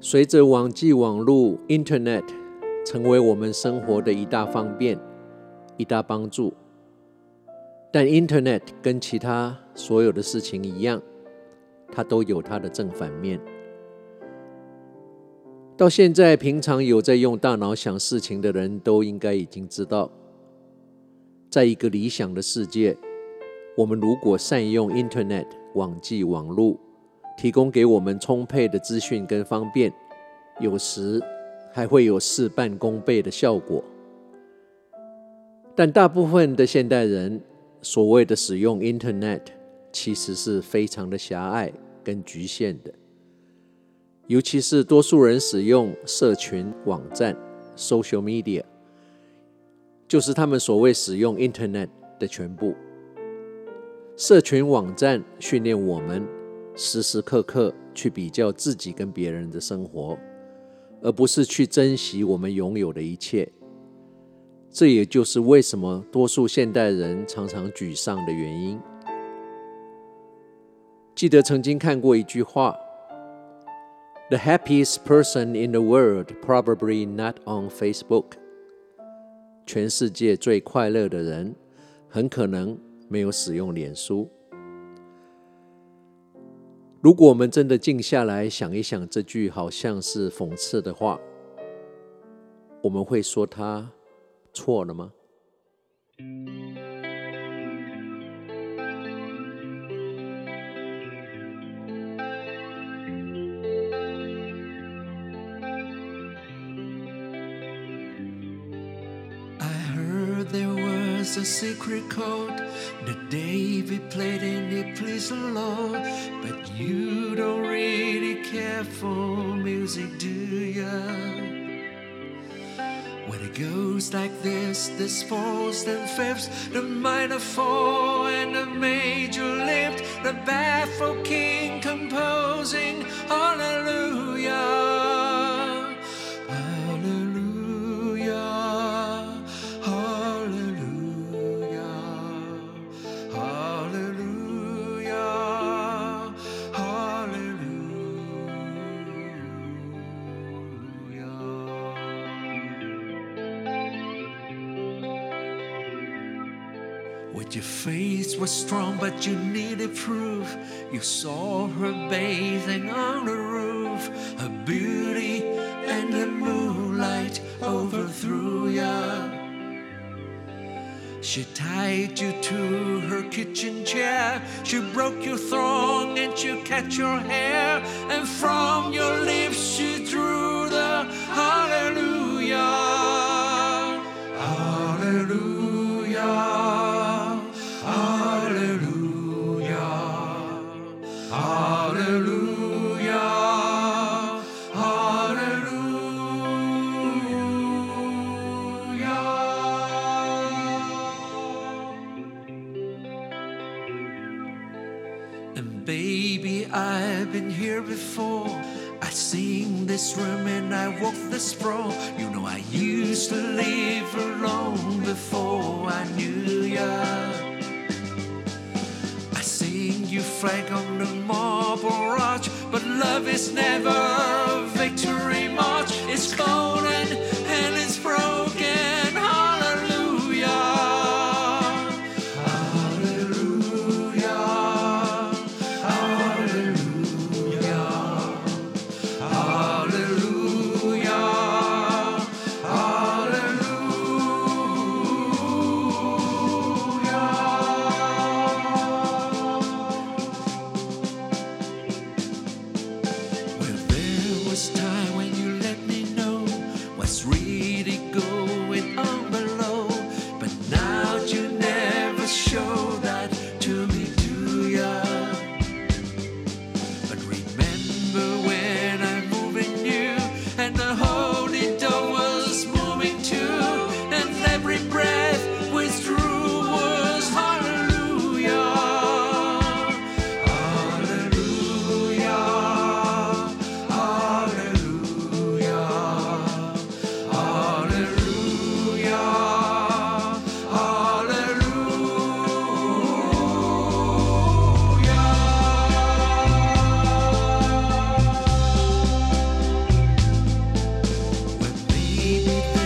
随着网际网路 （Internet） 成为我们生活的一大方便、一大帮助，但 Internet 跟其他所有的事情一样，它都有它的正反面。到现在，平常有在用大脑想事情的人都应该已经知道，在一个理想的世界，我们如果善用 Internet 网际网路，提供给我们充沛的资讯跟方便，有时还会有事半功倍的效果。但大部分的现代人所谓的使用 Internet，其实是非常的狭隘跟局限的。尤其是多数人使用社群网站 （social media），就是他们所谓使用 Internet 的全部。社群网站训练我们时时刻刻去比较自己跟别人的生活，而不是去珍惜我们拥有的一切。这也就是为什么多数现代人常常沮丧的原因。记得曾经看过一句话。The happiest person in the world probably not on Facebook。全世界最快乐的人，很可能没有使用脸书。如果我们真的静下来想一想，这句好像是讽刺的话，我们会说他错了吗？？A secret chord that David played and it pleased the Lord. But you don't really care for music, do ya? When it goes like this, this fourths and fifths, the minor fall and the major lift, the baffled king composing hallelujah. With your face was strong, but you needed proof. You saw her bathing on the roof, her beauty and the moonlight overthrew ya. She tied you to her kitchen chair. She broke your thong and she cut your hair. And from your lips she drew the hallelujah. hallelujah. And baby, I've been here before. I seen this room and I walked this floor. You know, I used to live alone before I knew ya. I seen you flag on the marble arch, but love is never you